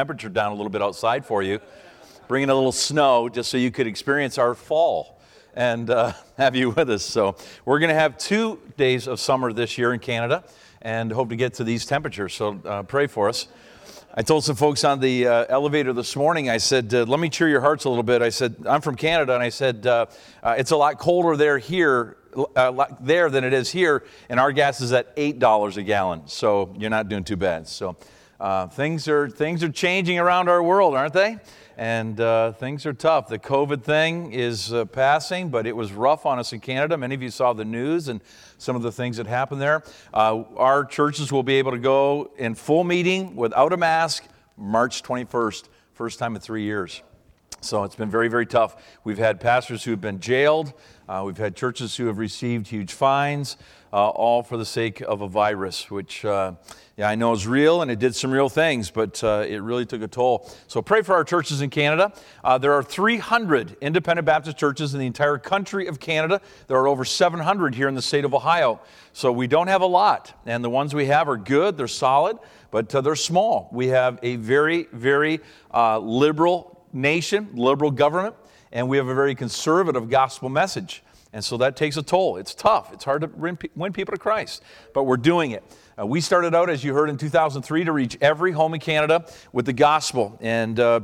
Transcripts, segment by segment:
temperature down a little bit outside for you, bringing a little snow just so you could experience our fall and uh, have you with us. So, we're going to have two days of summer this year in Canada and hope to get to these temperatures. So, uh, pray for us. I told some folks on the uh, elevator this morning, I said, uh, let me cheer your hearts a little bit. I said, I'm from Canada, and I said, uh, uh it's a lot colder there here. Uh, there than it is here, and our gas is at eight dollars a gallon. So you're not doing too bad. So uh, things are things are changing around our world, aren't they? and uh, things are tough. The COVID thing is uh, passing, but it was rough on us in Canada. Many of you saw the news and some of the things that happened there. Uh, our churches will be able to go in full meeting without a mask March 21st, first time in three years. So it's been very, very tough. We've had pastors who have been jailed. Uh, we've had churches who have received huge fines, uh, all for the sake of a virus, which uh, yeah, I know is real and it did some real things, but uh, it really took a toll. So pray for our churches in Canada. Uh, there are 300 independent Baptist churches in the entire country of Canada. There are over 700 here in the state of Ohio. So we don't have a lot, and the ones we have are good, they're solid, but uh, they're small. We have a very, very liberal nation, liberal government and we have a very conservative gospel message. And so that takes a toll. It's tough. It's hard to win people to Christ, but we're doing it. Uh, we started out, as you heard in 2003, to reach every home in Canada with the gospel. And uh,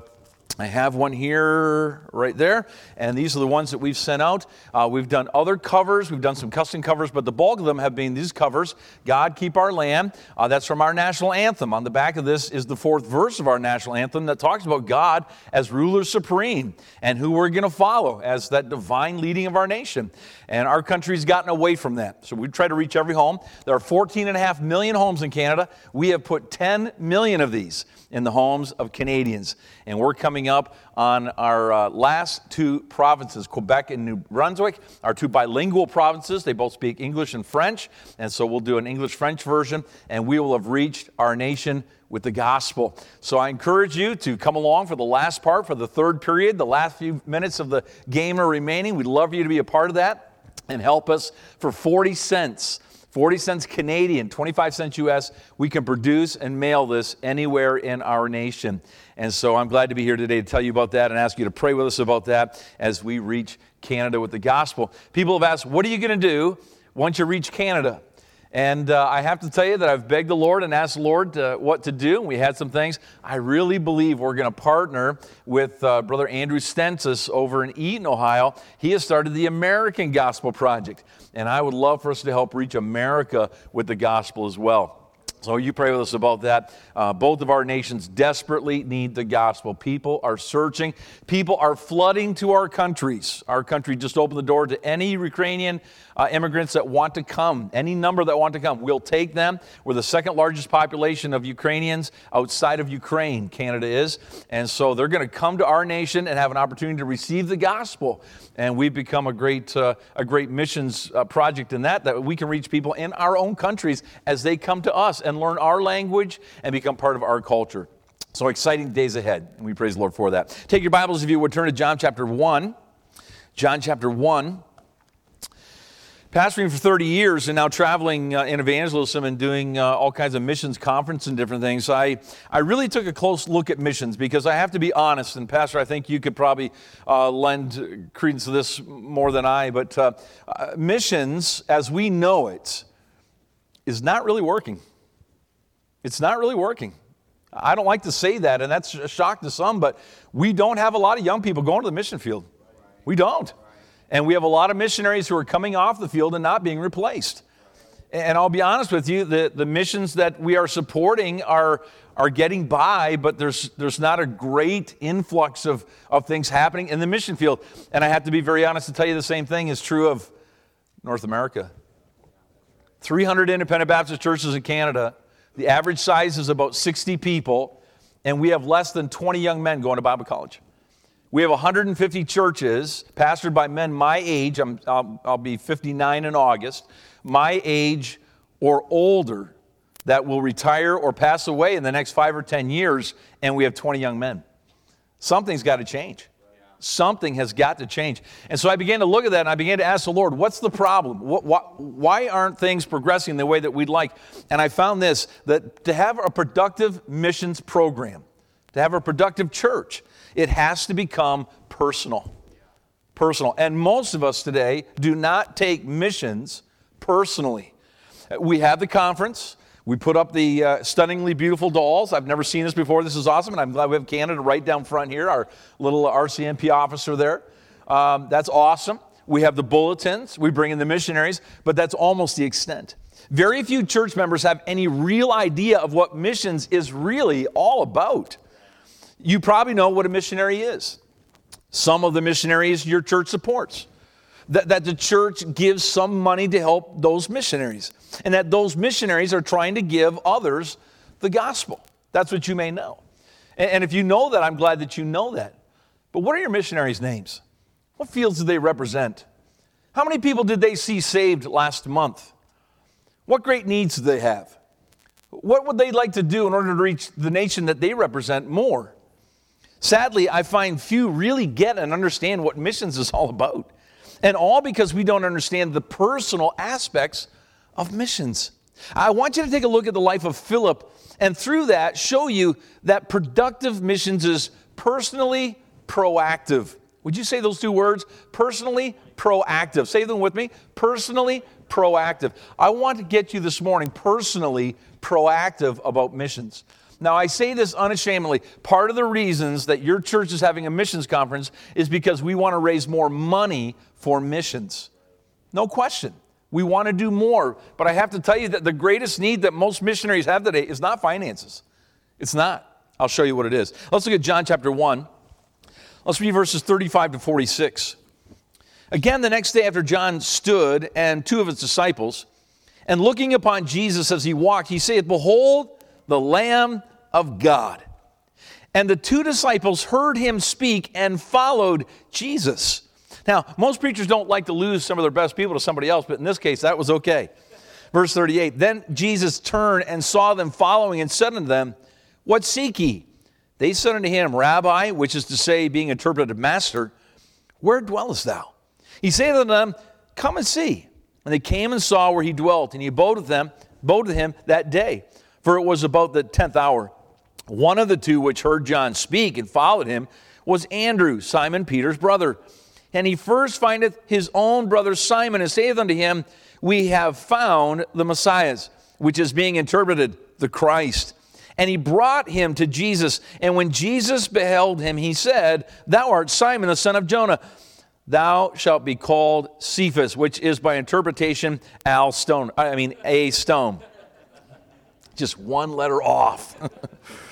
I have one here right there, and these are the ones that we've sent out. Uh, we've done other covers, we've done some custom covers, but the bulk of them have been these covers God Keep Our Land. Uh, that's from our national anthem. On the back of this is the fourth verse of our national anthem that talks about God as ruler supreme and who we're going to follow as that divine leading of our nation. And our country's gotten away from that. So we try to reach every home. There are 14 and a half million homes in Canada. We have put 10 million of these in the homes of Canadians. And we're coming up on our uh, last two provinces, Quebec and New Brunswick, our two bilingual provinces. They both speak English and French. And so we'll do an English French version, and we will have reached our nation with the gospel. So I encourage you to come along for the last part, for the third period. The last few minutes of the game are remaining. We'd love you to be a part of that and help us for 40 cents 40 cents Canadian, 25 cents US, we can produce and mail this anywhere in our nation. And so I'm glad to be here today to tell you about that and ask you to pray with us about that as we reach Canada with the gospel. People have asked, what are you going to do once you reach Canada? And uh, I have to tell you that I've begged the Lord and asked the Lord uh, what to do. We had some things. I really believe we're going to partner with uh, Brother Andrew Stensis over in Eaton, Ohio. He has started the American Gospel Project. And I would love for us to help reach America with the gospel as well. So you pray with us about that. Uh, both of our nations desperately need the gospel. People are searching. People are flooding to our countries. Our country just opened the door to any Ukrainian uh, immigrants that want to come, any number that want to come. We'll take them. We're the second largest population of Ukrainians outside of Ukraine, Canada is. And so they're going to come to our nation and have an opportunity to receive the gospel. And we've become a great, uh, a great missions uh, project in that, that we can reach people in our own countries as they come to us and learn our language and become part of our culture. So exciting days ahead, and we praise the Lord for that. Take your Bibles if you would turn to John chapter 1. John chapter 1 pastoring for 30 years and now traveling uh, in evangelism and doing uh, all kinds of missions conference and different things. I, I really took a close look at missions because i have to be honest and pastor i think you could probably uh, lend credence to this more than i but uh, uh, missions as we know it is not really working. It's not really working. I don't like to say that and that's a shock to some but we don't have a lot of young people going to the mission field. We don't and we have a lot of missionaries who are coming off the field and not being replaced. And I'll be honest with you, the, the missions that we are supporting are, are getting by, but there's, there's not a great influx of, of things happening in the mission field. And I have to be very honest to tell you the same thing is true of North America. 300 independent Baptist churches in Canada. The average size is about 60 people, and we have less than 20 young men going to Bible college. We have 150 churches pastored by men my age. i will I'll be 59 in August, my age or older that will retire or pass away in the next five or 10 years, and we have 20 young men. Something's got to change. Something has got to change. And so I began to look at that and I began to ask the Lord, what's the problem? What, why aren't things progressing the way that we'd like? And I found this that to have a productive missions program, to have a productive church, it has to become personal. Personal. And most of us today do not take missions personally. We have the conference. We put up the uh, stunningly beautiful dolls. I've never seen this before. This is awesome, and I'm glad we have Canada right down front here, our little RCMP officer there. Um, that's awesome. We have the bulletins. We bring in the missionaries, but that's almost the extent. Very few church members have any real idea of what missions is really all about. You probably know what a missionary is. Some of the missionaries your church supports. That, that the church gives some money to help those missionaries, and that those missionaries are trying to give others the gospel. That's what you may know. And, and if you know that, I'm glad that you know that. But what are your missionaries' names? What fields do they represent? How many people did they see saved last month? What great needs do they have? What would they like to do in order to reach the nation that they represent more? Sadly, I find few really get and understand what missions is all about. And all because we don't understand the personal aspects of missions. I want you to take a look at the life of Philip and through that show you that productive missions is personally proactive. Would you say those two words? Personally proactive. Say them with me. Personally proactive. I want to get you this morning personally proactive about missions. Now, I say this unashamedly. Part of the reasons that your church is having a missions conference is because we want to raise more money for missions. No question. We want to do more. But I have to tell you that the greatest need that most missionaries have today is not finances. It's not. I'll show you what it is. Let's look at John chapter 1. Let's read verses 35 to 46. Again, the next day after John stood and two of his disciples, and looking upon Jesus as he walked, he saith, Behold, the Lamb of God. And the two disciples heard him speak and followed Jesus. Now, most preachers don't like to lose some of their best people to somebody else, but in this case, that was okay. Verse 38 Then Jesus turned and saw them following and said unto them, What seek ye? They said unto him, Rabbi, which is to say, being interpreted, Master, where dwellest thou? He said unto them, Come and see. And they came and saw where he dwelt, and he abode with them, abode with him that day for it was about the tenth hour. One of the two which heard John speak and followed him was Andrew, Simon Peter's brother. And he first findeth his own brother Simon and saith unto him, We have found the Messiah, which is being interpreted the Christ. And he brought him to Jesus. And when Jesus beheld him, he said, Thou art Simon, the son of Jonah. Thou shalt be called Cephas, which is by interpretation al stone. I mean, a stone just one letter off.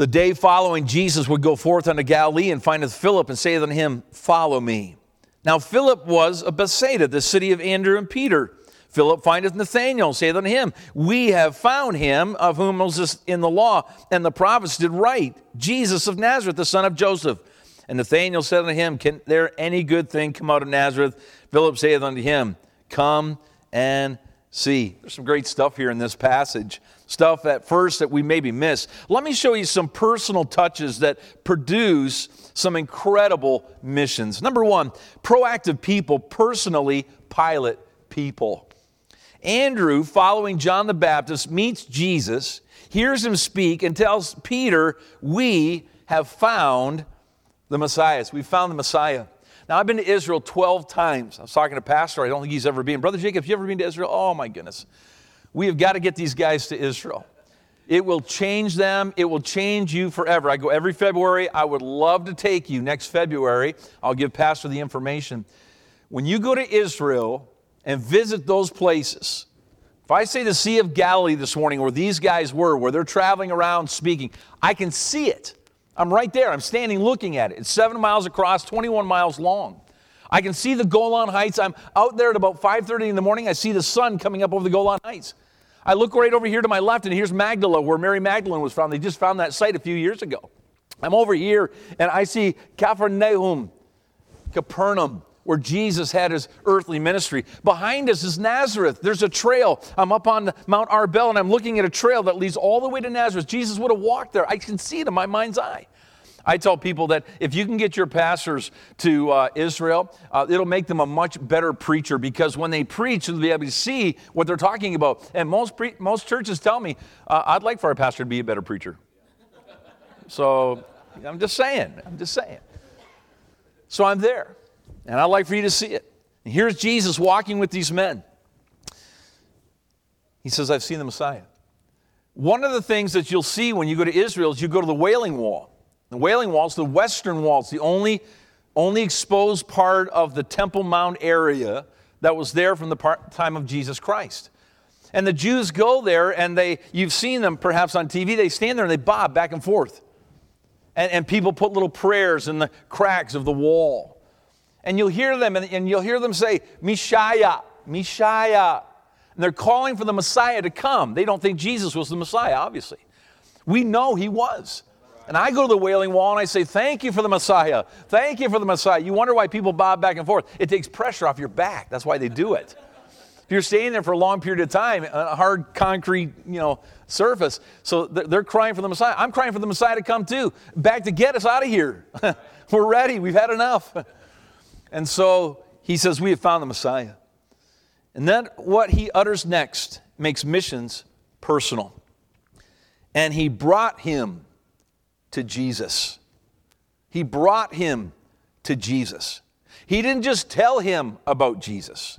the day following, Jesus would go forth unto Galilee and findeth Philip and saith unto him, Follow me. Now Philip was of Bethsaida, the city of Andrew and Peter. Philip findeth Nathanael, saith unto him, We have found him of whom Moses in the law and the prophets did write, Jesus of Nazareth, the son of Joseph. And Nathanael said unto him, Can there any good thing come out of Nazareth? Philip saith unto him, Come and see. There's some great stuff here in this passage, stuff at first that we maybe miss. Let me show you some personal touches that produce some incredible missions. Number one, proactive people personally pilot people. Andrew, following John the Baptist, meets Jesus, hears him speak, and tells Peter, We have found the Messiah. We found the Messiah. Now, I've been to Israel 12 times. I was talking to Pastor, I don't think he's ever been. Brother Jacob, have you ever been to Israel? Oh, my goodness. We have got to get these guys to Israel. It will change them. It will change you forever. I go every February. I would love to take you next February. I'll give Pastor the information. When you go to Israel and visit those places, if I say the Sea of Galilee this morning, where these guys were, where they're traveling around speaking, I can see it. I'm right there. I'm standing looking at it. It's seven miles across, 21 miles long. I can see the Golan Heights. I'm out there at about 5:30 in the morning. I see the sun coming up over the Golan Heights. I look right over here to my left, and here's Magdala, where Mary Magdalene was found. They just found that site a few years ago. I'm over here, and I see Capernaum, Capernaum, where Jesus had his earthly ministry. Behind us is Nazareth. There's a trail. I'm up on Mount Arbel, and I'm looking at a trail that leads all the way to Nazareth. Jesus would have walked there. I can see it in my mind's eye. I tell people that if you can get your pastors to uh, Israel, uh, it'll make them a much better preacher because when they preach, they'll be able to see what they're talking about. And most, pre- most churches tell me, uh, I'd like for our pastor to be a better preacher. So I'm just saying, I'm just saying. So I'm there, and I'd like for you to see it. And here's Jesus walking with these men. He says, I've seen the Messiah. One of the things that you'll see when you go to Israel is you go to the Wailing Wall. The Wailing Wall is the western wall. It's the only, only exposed part of the Temple Mount area that was there from the part, time of Jesus Christ. And the Jews go there and they, you've seen them perhaps on TV, they stand there and they bob back and forth. And, and people put little prayers in the cracks of the wall. And you'll hear them and, and you'll hear them say, Messiah, Messiah. And they're calling for the Messiah to come. They don't think Jesus was the Messiah, obviously. We know he was. And I go to the Wailing Wall and I say, Thank you for the Messiah. Thank you for the Messiah. You wonder why people bob back and forth. It takes pressure off your back. That's why they do it. If you're staying there for a long period of time, a hard concrete, you know, surface, so they're crying for the Messiah. I'm crying for the Messiah to come too, back to get us out of here. We're ready. We've had enough. And so he says, We have found the Messiah. And then what he utters next makes missions personal. And he brought him to Jesus. He brought him to Jesus. He didn't just tell him about Jesus.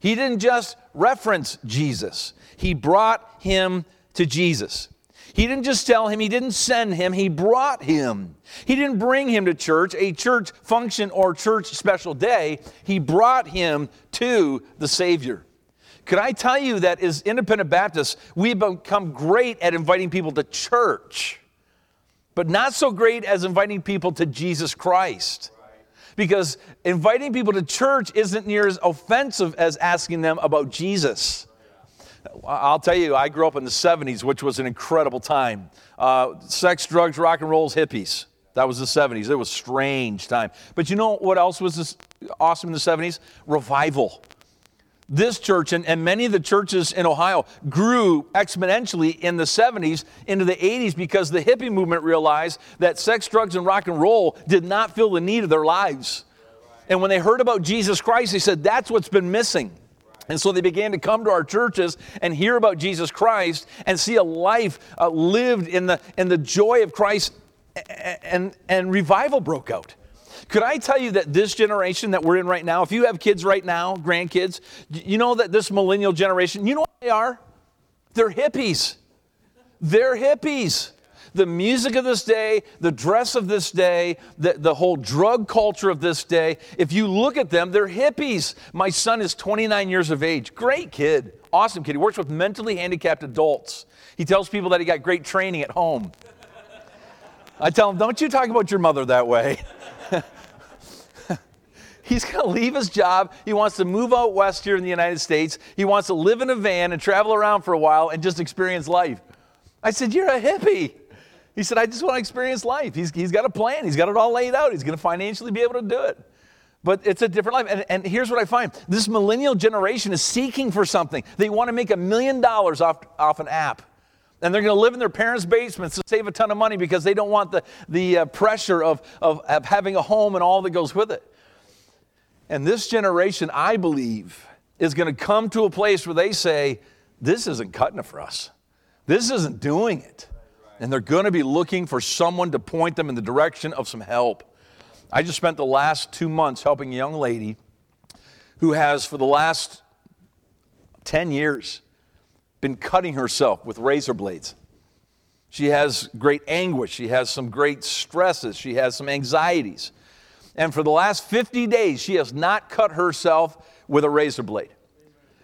He didn't just reference Jesus. He brought him to Jesus. He didn't just tell him, he didn't send him, he brought him. He didn't bring him to church, a church function or church special day. He brought him to the Savior. Could I tell you that as independent Baptists, we've become great at inviting people to church, but not so great as inviting people to Jesus Christ? Because inviting people to church isn't near as offensive as asking them about Jesus. I'll tell you, I grew up in the 70s, which was an incredible time. Uh, sex, drugs, rock and rolls, hippies. That was the 70s. It was strange time. But you know what else was awesome in the 70s? Revival. This church and, and many of the churches in Ohio grew exponentially in the 70s into the 80s because the hippie movement realized that sex, drugs, and rock and roll did not fill the need of their lives. And when they heard about Jesus Christ, they said, that's what's been missing. And so they began to come to our churches and hear about Jesus Christ and see a life uh, lived in the, in the joy of Christ, and, and revival broke out. Could I tell you that this generation that we're in right now, if you have kids right now, grandkids, you know that this millennial generation, you know what they are? They're hippies. They're hippies the music of this day, the dress of this day, the, the whole drug culture of this day, if you look at them, they're hippies. My son is 29 years of age. Great kid. Awesome kid. He works with mentally handicapped adults. He tells people that he got great training at home. I tell him, don't you talk about your mother that way. He's going to leave his job. He wants to move out west here in the United States. He wants to live in a van and travel around for a while and just experience life. I said, You're a hippie. He said, I just want to experience life. He's, he's got a plan, he's got it all laid out. He's going to financially be able to do it. But it's a different life. And, and here's what I find this millennial generation is seeking for something. They want to make a million dollars off, off an app. And they're going to live in their parents' basements to save a ton of money because they don't want the, the uh, pressure of, of, of having a home and all that goes with it. And this generation, I believe, is going to come to a place where they say, This isn't cutting it for us. This isn't doing it and they're going to be looking for someone to point them in the direction of some help. I just spent the last two months helping a young lady who has, for the last 10 years, been cutting herself with razor blades. She has great anguish. She has some great stresses. She has some anxieties. And for the last 50 days, she has not cut herself with a razor blade.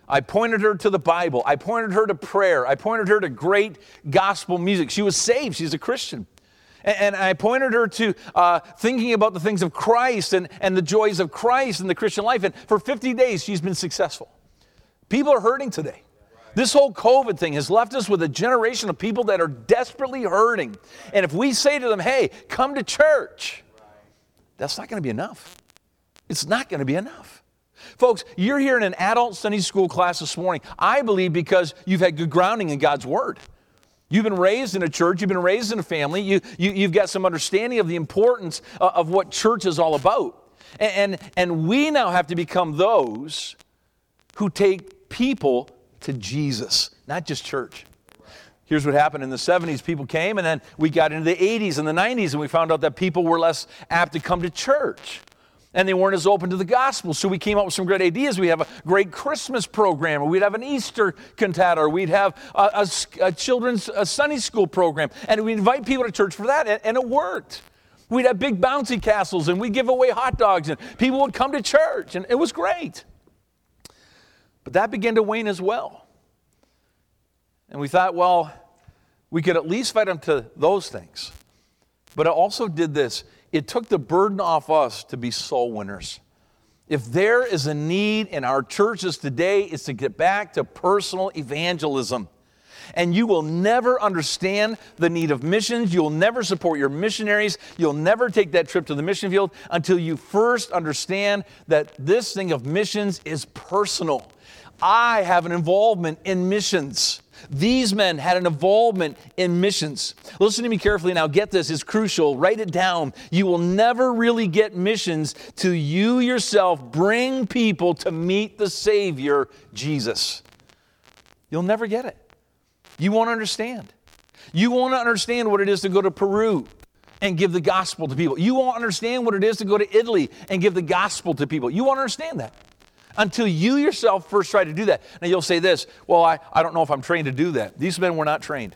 I pointed her to the Bible. I pointed her to prayer. I pointed her to great gospel music. She was saved, she's a Christian. And, I pointed her to uh, thinking about the things of Christ and, and the joys of Christ and the Christian life. And for 50 days, she's been successful. People are hurting today. This whole COVID thing has left us with a generation of people that are desperately hurting. And if we say to them, hey, come to church, that's not going to be enough. It's not going to be enough. Folks, you're here in an adult Sunday school class this morning, I believe, because you've had good grounding in God's Word. You've been raised in a church, you've been raised in a family, you, you, have got some understanding of the importance of, what church is all about. And, and, and we now have to become those who take people to Jesus, not just church. Here's what happened in the 70s people came, and then we got into the 80s and the 90s, and we found out that people were less apt to come to church. And they weren't as open to the gospel. So we came up with some great ideas. We have a great Christmas program, or we'd have an Easter cantata, or we'd have a, a, a children's a Sunday school program. And we'd invite people to church for that, and, and it worked. We'd have big bouncy castles, and we'd give away hot dogs, and people would come to church, and it was great. But that began to wane as well. And we thought, well, we could at least fight them to those things. But it also did this it took the burden off us to be soul winners. If there is a need in our churches today, it's to get back to personal evangelism. And you will never understand the need of missions. You'll never support your missionaries. You'll never take that trip to the mission field until you first understand that this thing of missions is personal. I have an involvement in missions. These men had an involvement in missions. Listen to me carefully now. Get this, it's crucial. Write it down. You will never really get missions till you yourself bring people to meet the Savior, Jesus. You'll never get it. You won't understand. You won't understand what it is to go to Peru and give the gospel to people. You won't understand what it is to go to Italy and give the gospel to people. You won't understand that until you yourself first try to do that. Now you'll say this, well, I, I don't know if I'm trained to do that. These men were not trained.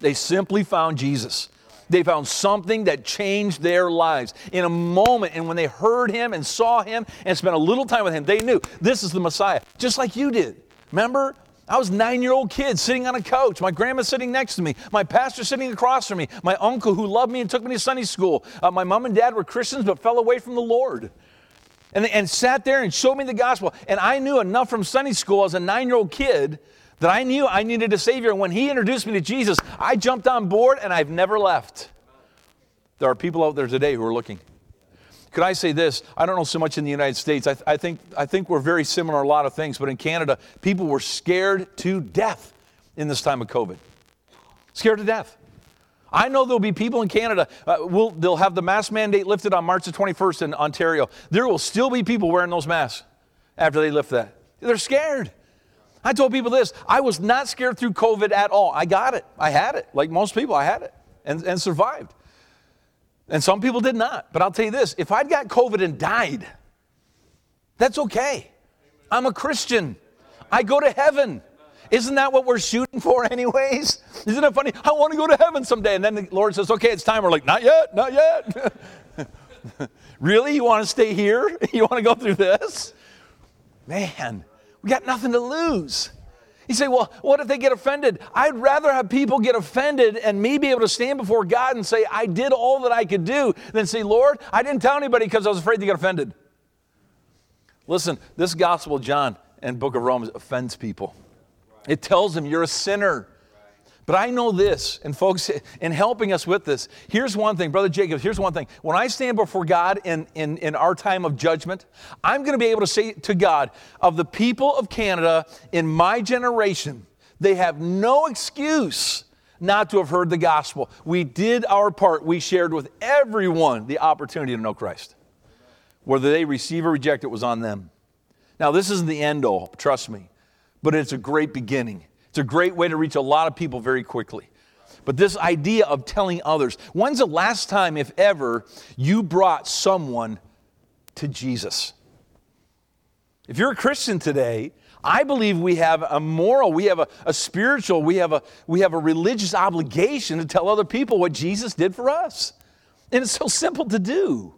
They simply found Jesus. They found something that changed their lives in a moment. And when they heard him and saw him and spent a little time with him, they knew this is the Messiah, just like you did. Remember? I was nine year old kid sitting on a couch. My grandma sitting next to me. My pastor sitting across from me. My uncle who loved me and took me to Sunday school. Uh, my mom and dad were Christians but fell away from the Lord and, and sat there and showed me the gospel. And I knew enough from Sunday school as a nine year old kid that I knew I needed a Savior. And when He introduced me to Jesus, I jumped on board and I've never left. There are people out there today who are looking. Could I say this? I don't know so much in the United States. I, th- I, think, I think we're very similar in a lot of things, but in Canada, people were scared to death in this time of COVID. Scared to death. I know there'll be people in Canada, uh, will, they'll have the mask mandate lifted on March the 21st in Ontario. There will still be people wearing those masks after they lift that. They're scared. I told people this I was not scared through COVID at all. I got it. I had it. Like most people, I had it and, and survived. And some people did not. But I'll tell you this if I'd got COVID and died, that's okay. I'm a Christian. I go to heaven. Isn't that what we're shooting for, anyways? Isn't it funny? I want to go to heaven someday. And then the Lord says, okay, it's time. We're like, not yet, not yet. really? You want to stay here? You want to go through this? Man, we got nothing to lose. You say, well, what if they get offended? I'd rather have people get offended and me be able to stand before God and say, I did all that I could do, than say, Lord, I didn't tell anybody because I was afraid to get offended. Listen, this Gospel John and book of Romans offends people. It tells them you're a sinner. But I know this, and folks, in helping us with this, here's one thing, Brother Jacob, here's one thing. When I stand before God in, in, in our time of judgment, I'm going to be able to say to God, of the people of Canada in my generation, they have no excuse not to have heard the gospel. We did our part. We shared with everyone the opportunity to know Christ. Whether they receive or reject it was on them. Now, this isn't the end all, trust me but it's a great beginning. It's a great way to reach a lot of people very quickly. But this idea of telling others, when's the last time, if ever, you brought someone to Jesus? If you're a Christian today, I believe we have a moral, we have a, a, spiritual, we have a, we have a religious obligation to tell other people what Jesus did for us. And it's so simple to do.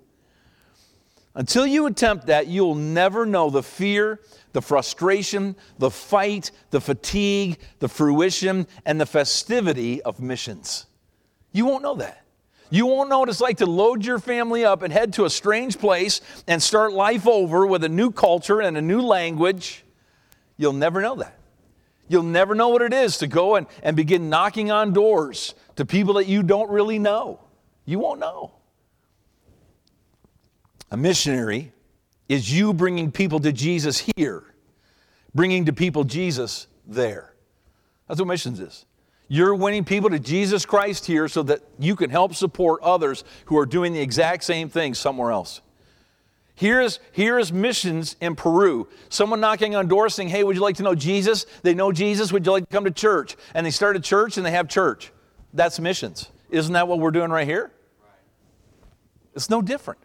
Until you attempt that, you'll never know the fear, the frustration, the fight, the fatigue, the fruition, and the festivity of missions. You won't know that. You won't know what it's like to load your family up and head to a strange place and start life over with a new culture and a new language. You'll never know that. You'll never know what it is to go and, and begin knocking on doors to people that you don't really know. You won't know. A missionary is you bringing people to Jesus here, bringing to people Jesus there. That's what missions is. You're winning people to Jesus Christ here so that you can help support others who are doing the exact same thing somewhere else. Here's, here's missions in Peru. Someone knocking on doors saying, Hey, would you like to know Jesus? They know Jesus. Would you like to come to church? And they start a church and they have church. That's missions. Isn't that what we're doing right here? It's no different.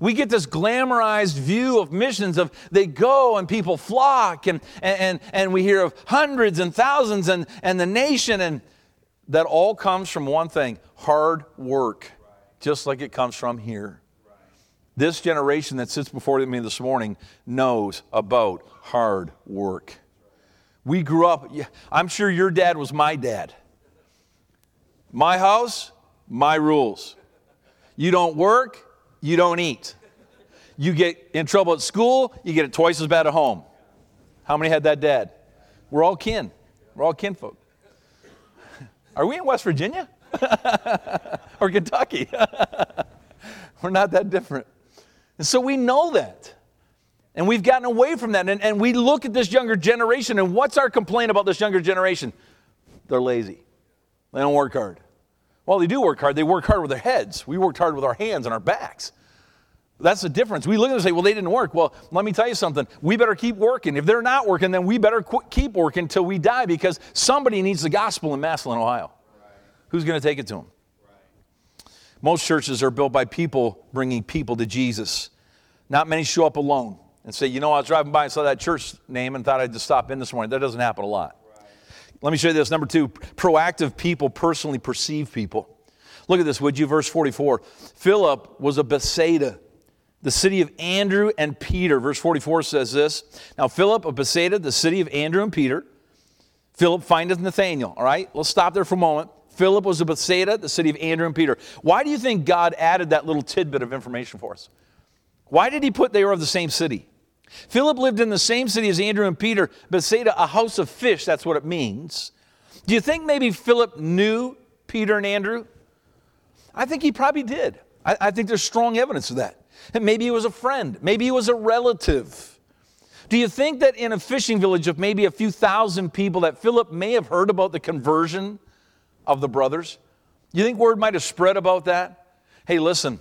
We get this glamorized view of missions of they go and people flock and, and, and we hear of hundreds and thousands and, and the nation and that all comes from one thing hard work, just like it comes from here. This generation that sits before me this morning knows about hard work. We grew up, I'm sure your dad was my dad. My house, my rules. You don't work, you don't eat. You get in trouble at school, you get it twice as bad at home. How many had that dad? We're all kin. We're all kinfolk. Are we in West Virginia? or Kentucky? We're not that different. And so we know that. And we've gotten away from that. And, and we look at this younger generation, and what's our complaint about this younger generation? They're lazy. They don't work hard. Well, they do work hard. They work hard with their heads. We worked hard with our hands and our backs. That's the difference. We look at them and say, well, they didn't work. Well, let me tell you something. We better keep working. If they're not working, then we better qu- keep working until we die because somebody needs the gospel in Massillon, Ohio. Right. Who's going to take it to them? Right. Most churches are built by people bringing people to Jesus. Not many show up alone and say, you know, I was driving by and saw that church name and thought I'd just stop in this morning. That doesn't happen a lot. Let me show you this. Number two, proactive people personally perceive people. Look at this, would you? Verse 44. Philip was a Bethsaida the city of Andrew and Peter. Verse 44 says this Now, Philip of Bethsaida, the city of Andrew and Peter, Philip findeth Nathanael. All right, let's stop there for a moment. Philip was of Bethsaida, the city of Andrew and Peter. Why do you think God added that little tidbit of information for us? Why did he put they were of the same city? Philip lived in the same city as Andrew and Peter, Bethsaida, a house of fish, that's what it means. Do you think maybe Philip knew Peter and Andrew? I think he probably did. I, I think there's strong evidence of that. Maybe he was a friend. Maybe he was a relative. Do you think that in a fishing village of maybe a few thousand people that Philip may have heard about the conversion of the brothers? You think word might have spread about that? Hey, listen,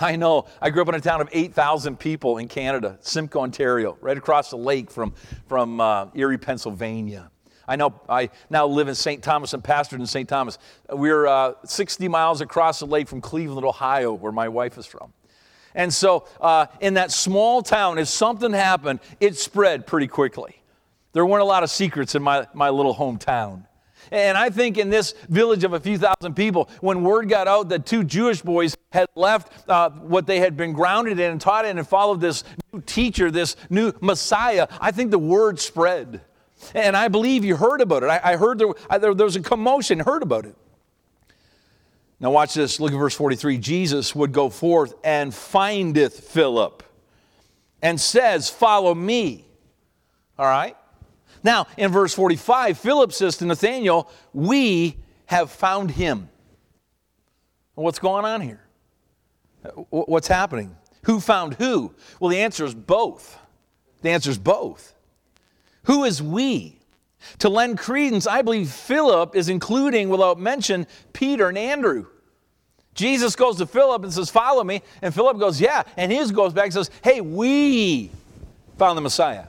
I know. I grew up in a town of 8,000 people in Canada, Simcoe, Ontario, right across the lake from, from uh, Erie, Pennsylvania. I know I now live in St. Thomas and pastored in St. Thomas. We're uh, 60 miles across the lake from Cleveland, Ohio, where my wife is from. And so, uh, in that small town, if something happened, it spread pretty quickly. There weren't a lot of secrets in my, my little hometown. And I think in this village of a few thousand people, when word got out that two Jewish boys had left uh, what they had been grounded in and taught in and followed this new teacher, this new Messiah, I think the word spread. And I believe you heard about it. I, I heard there, I, there, there was a commotion, heard about it. Now, watch this. Look at verse 43. Jesus would go forth and findeth Philip and says, Follow me. All right? Now, in verse 45, Philip says to Nathanael, We have found him. What's going on here? What's happening? Who found who? Well, the answer is both. The answer is both. Who is we? To lend credence, I believe Philip is including, without mention, Peter and Andrew. Jesus goes to Philip and says, Follow me. And Philip goes, Yeah. And his goes back and says, Hey, we found the Messiah.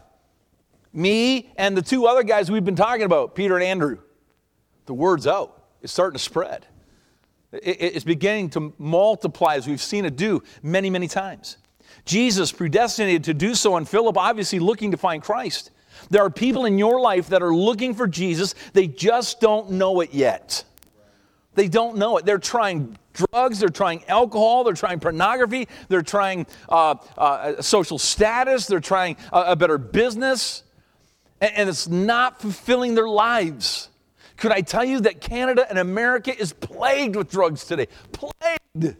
Me and the two other guys we've been talking about, Peter and Andrew. The word's out, it's starting to spread. It's beginning to multiply as we've seen it do many, many times. Jesus predestinated to do so, and Philip obviously looking to find Christ. There are people in your life that are looking for Jesus, they just don't know it yet. They don't know it. They're trying drugs, they're trying alcohol, they're trying pornography, they're trying uh, uh, social status, they're trying a, a better business, and, it's not fulfilling their lives. Could I tell you that Canada and America is plagued with drugs today? Plagued.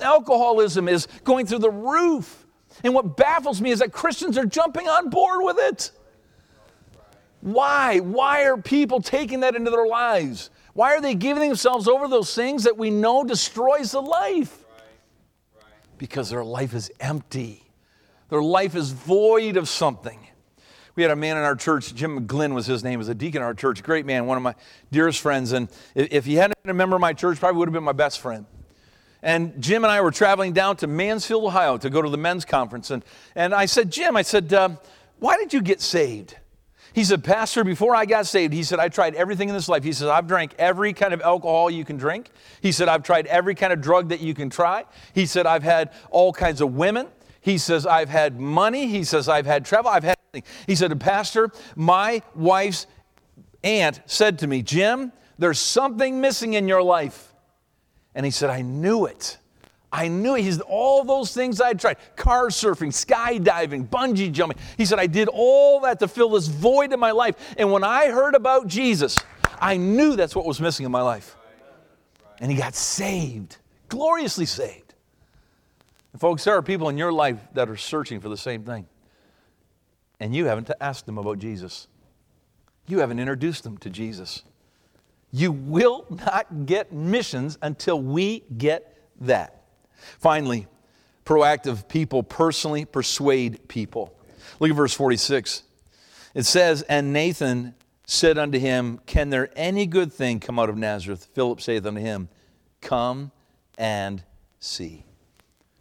Alcoholism is going through the roof. And what baffles me is that Christians are jumping on board with it. Why? Why are people taking that into their lives? Why are they giving themselves over those things that we know destroys the life? Because their life is empty. Their life is void of something. We had a man in our church, Jim McGlynn was his name, was a deacon in our church, great man, one of my dearest friends. And if he hadn't been a member of my church, probably would have been my best friend. And Jim and I were traveling down to Mansfield, Ohio to go to the men's conference. And, and I said, Jim, I said, um, why did you get saved? He said, Pastor, before I got saved, he said, I tried everything in this life. He said, I've drank every kind of alcohol you can drink. He said, I've tried every kind of drug that you can try. He said, I've had all kinds of women. He says, I've had money. He says, I've had travel. I've had everything. He said, Pastor, my wife's aunt said to me, Jim, there's something missing in your life. And he said, I knew it. I knew it. He said, all those things I tried car surfing, skydiving, bungee jumping. He said, I did all that to fill this void in my life. And when I heard about Jesus, I knew that's what was missing in my life. And he got saved, gloriously saved. And folks, there are people in your life that are searching for the same thing. And you haven't asked them about Jesus, you haven't introduced them to Jesus. You will not get missions until we get that. Finally, proactive people personally persuade people. Look at verse 46. It says, And Nathan said unto him, Can there any good thing come out of Nazareth? Philip saith unto him, Come and see.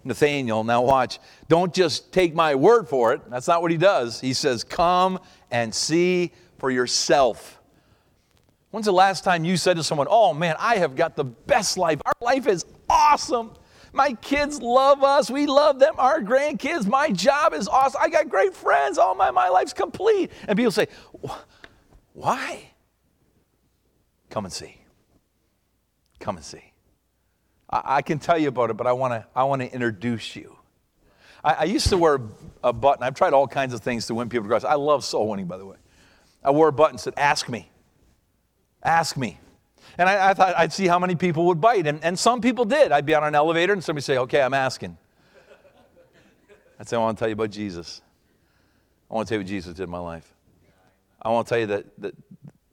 Nathanael, now watch, don't just take my word for it. That's not what he does. He says, Come and see for yourself. When's the last time you said to someone, Oh man, I have got the best life? Our life is awesome. My kids love us. We love them. Our grandkids. My job is awesome. I got great friends. All my, my life's complete. And people say, Why? Come and see. Come and see. I, can tell you about it, but I want to I wanna introduce you. I, I, used to wear a button. I've tried all kinds of things to win people to Christ. I love soul winning, by the way. I wore a button that said, Ask me. Ask me. And I, I, thought I'd see how many people would bite. And, and some people did. I'd be on an elevator and somebody say, Okay, I'm asking. I'd say, I want to tell you about Jesus. I want to tell you what Jesus did in my life. I want to tell you that, that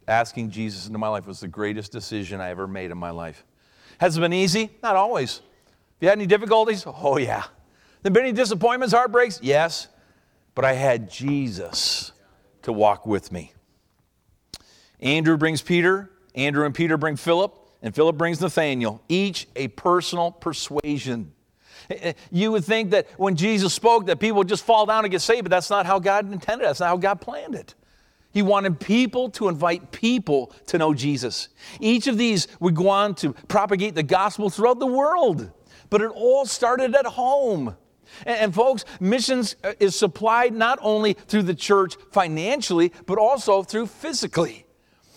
asking Jesus into my life was the greatest decision I ever made in my life. Has it been easy? Not always. Have you had any difficulties? Oh, yeah. There been any disappointments, heartbreaks? Yes. But I had Jesus to walk with me. Andrew brings Peter, Andrew and Peter bring Philip, and Philip brings Nathanael, each a personal persuasion. Eh, eh, you would think that when Jesus spoke that people would just fall down and get saved, but that's not how God intended it. That's not how God planned it. He wanted people to invite people to know Jesus. Each of these would go on to propagate the gospel throughout the world. But it all started at home. And, and, folks, missions uh, is supplied not only through the church financially, but also through physically.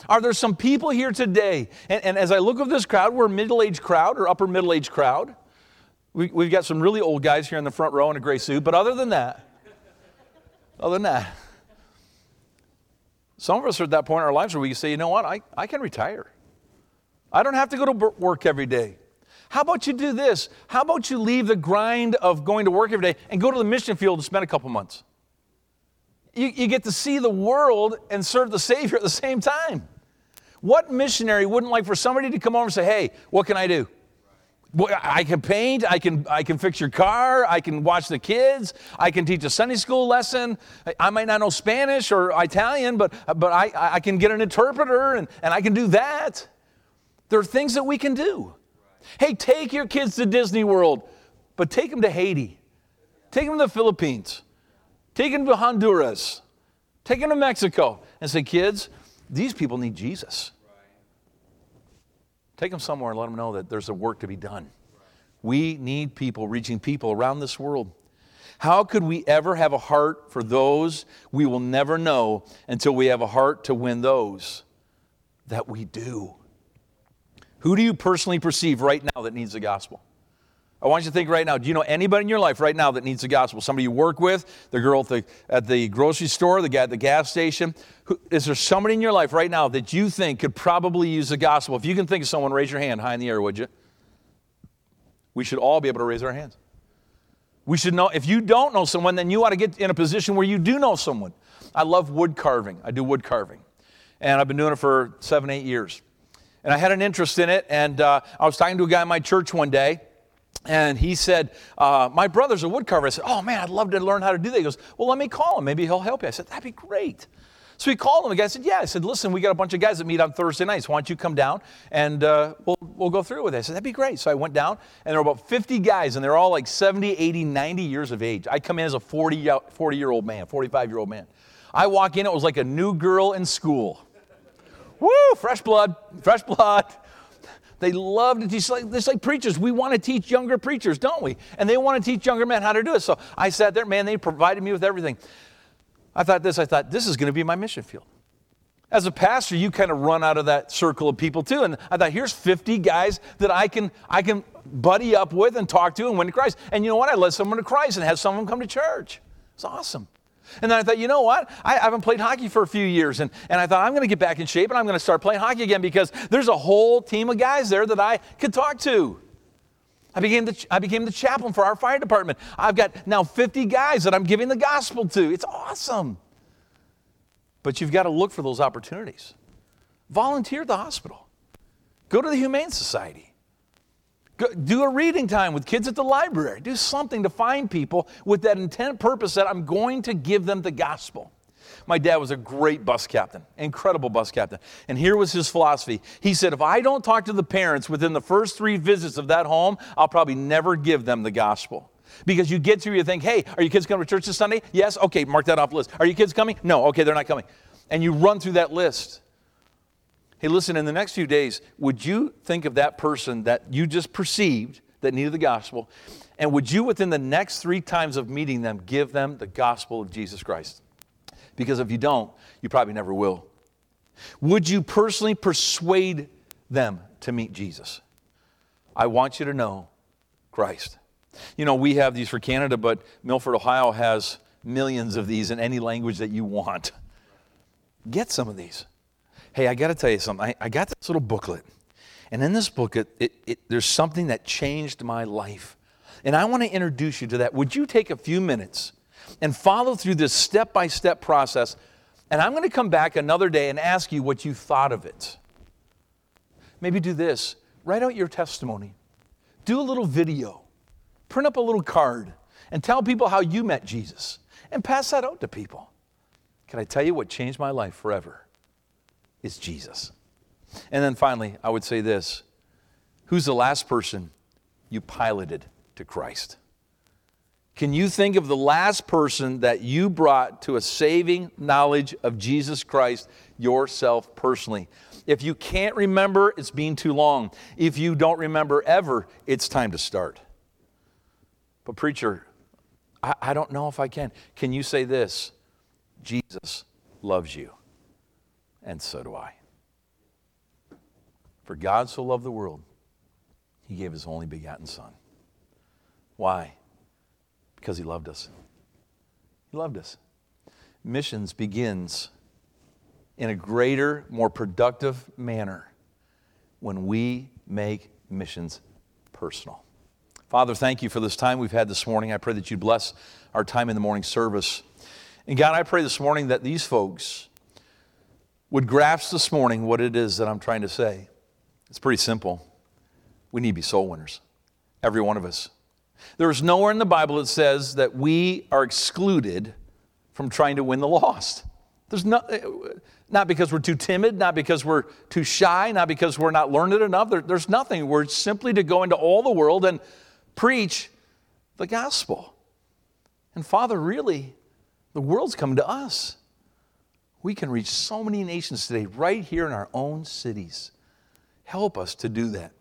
Are there some people here today? And, and as I look at this crowd, we're a middle aged crowd or upper middle aged crowd. We, we've got some really old guys here in the front row in a gray suit, but other than that, other than that, some of us are at that point in our lives where we say, you know what, I, I can retire. I don't have to go to work every day. How about you do this? How about you leave the grind of going to work every day and go to the mission field and spend a couple months? You, you get to see the world and serve the Savior at the same time. What missionary wouldn't like for somebody to come over and say, hey, what can I do? I can paint, I can, I can fix your car, I can watch the kids, I can teach a Sunday school lesson. I might not know Spanish or Italian, but, but I, I can get an interpreter and, and I can do that. There are things that we can do. Hey, take your kids to Disney World, but take them to Haiti, take them to the Philippines, take them to Honduras, take them to Mexico, and say, kids, these people need Jesus. Take them somewhere and let them know that there's a work to be done. We need people reaching people around this world. How could we ever have a heart for those we will never know until we have a heart to win those that we do? Who do you personally perceive right now that needs the gospel? I want you to think right now do you know anybody in your life right now that needs the gospel? Somebody you work with, the girl at the, at the grocery store, the guy at the gas station? Who, is there somebody in your life right now that you think could probably use the gospel? If you can think of someone, raise your hand high in the air, would you? We should all be able to raise our hands. We should know, if you don't know someone, then you ought to get in a position where you do know someone. I love wood carving. I do wood carving. And I've been doing it for seven, eight years. And I had an interest in it. And uh, I was talking to a guy in my church one day and he said, uh, My brother's a woodcarver. I said, Oh man, I'd love to learn how to do that. He goes, Well, let me call him. Maybe he'll help you. I said, That'd be great. So he called him. The guy said, Yeah. I said, Listen, we got a bunch of guys that meet on Thursday nights. Why don't you come down and uh, we'll, we'll go through with it? I said, That'd be great. So I went down, and there were about 50 guys, and they're all like 70, 80, 90 years of age. I come in as a 40, 40 year old man, 45 year old man. I walk in, it was like a new girl in school. Woo, fresh blood, fresh blood. They love to teach, like, just like preachers. We want to teach younger preachers, don't we? And they want to teach younger men how to do it. So I sat there, man, they provided me with everything. I thought this, I thought, this is going to be my mission field. As a pastor, you kind of run out of that circle of people too. And I thought, here's 50 guys that I can, I can buddy up with and talk to and win to Christ. And you know what? I led someone to Christ and had some of them come to church. It's awesome. And then I thought, you know what? I, haven't played hockey for a few years. And, and I thought, I'm going to get back in shape and I'm going to start playing hockey again because there's a whole team of guys there that I could talk to. I became, the, I became the chaplain for our fire department. I've got now 50 guys that I'm giving the gospel to. It's awesome. But you've got to look for those opportunities. Volunteer at the hospital, go to the Humane Society. Go, do a reading time with kids at the library. Do something to find people with that intent purpose that I'm going to give them the gospel. My dad was a great bus captain, incredible bus captain. And here was his philosophy. He said, If I don't talk to the parents within the first three visits of that home, I'll probably never give them the gospel. Because you get through, you think, Hey, are your kids coming to church this Sunday? Yes? Okay, mark that off list. Are your kids coming? No. Okay, they're not coming. And you run through that list. Hey, listen, in the next few days, would you think of that person that you just perceived that needed the gospel? And would you, within the next three times of meeting them, give them the gospel of Jesus Christ? Because if you don't, you probably never will. Would you personally persuade them to meet Jesus? I want you to know Christ. You know, we have these for Canada, but Milford, Ohio has millions of these in any language that you want. Get some of these. Hey, I got to tell you something. I, I, got this little booklet. And in this booklet, it, it, there's something that changed my life. And I want to introduce you to that. Would you take a few minutes and follow through this step by step process. And I'm going to come back another day and ask you what you thought of it. Maybe do this write out your testimony, do a little video, print up a little card, and tell people how you met Jesus, and pass that out to people. Can I tell you what changed my life forever? Is Jesus. And then finally, I would say this Who's the last person you piloted to Christ? Can you think of the last person that you brought to a saving knowledge of Jesus Christ yourself personally? If you can't remember, it's been too long. If you don't remember ever, it's time to start. But, preacher, I, I don't know if I can. Can you say this? Jesus loves you, and so do I. For God so loved the world, he gave his only begotten Son. Why? Because he loved us. He loved us. Missions begins in a greater, more productive manner when we make missions personal. Father, thank you for this time we've had this morning. I pray that you bless our time in the morning service. And God, I pray this morning that these folks would grasp this morning what it is that I'm trying to say. It's pretty simple. We need to be soul winners, every one of us. There is nowhere in the Bible that says that we are excluded from trying to win the lost. There's no, eh, not because we're too timid, not because we're too shy, not because we're not learned enough. There, there's nothing. We're simply to go into all the world and preach the gospel. And Father, really, the world's coming to us. We can reach so many nations today right here in our own cities. Help us to do that.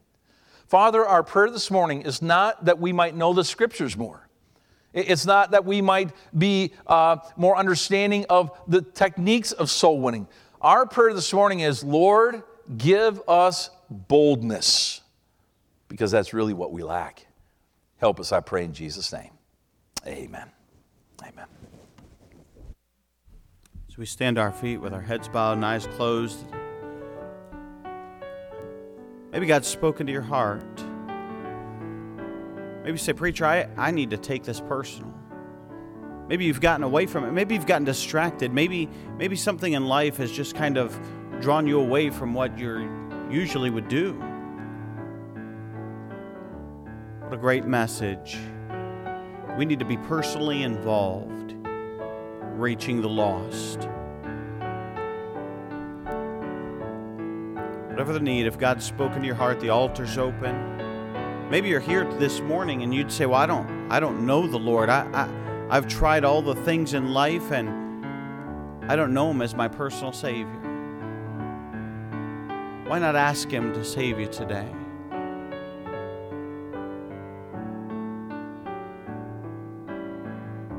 Father, our prayer this morning is not that we might know the scriptures more. It's not that we might be uh, more understanding of the techniques of soul winning. Our prayer this morning is, Lord, give us boldness, because that's really what we lack. Help us, I pray, in Jesus' name. Amen. Amen. So we stand our feet with our heads bowed and eyes closed. Maybe God's spoken to your heart. Maybe you say, Preacher, I, I need to take this personal. Maybe you've gotten away from it. Maybe you've gotten distracted. Maybe, maybe something in life has just kind of drawn you away from what you usually would do. What a great message. We need to be personally involved, reaching the lost. Whatever the need, if God's spoken to your heart, the altar's open. Maybe you're here this morning and you'd say, Well, I don't I don't know the Lord. I, I I've tried all the things in life and I don't know him as my personal savior. Why not ask him to save you today?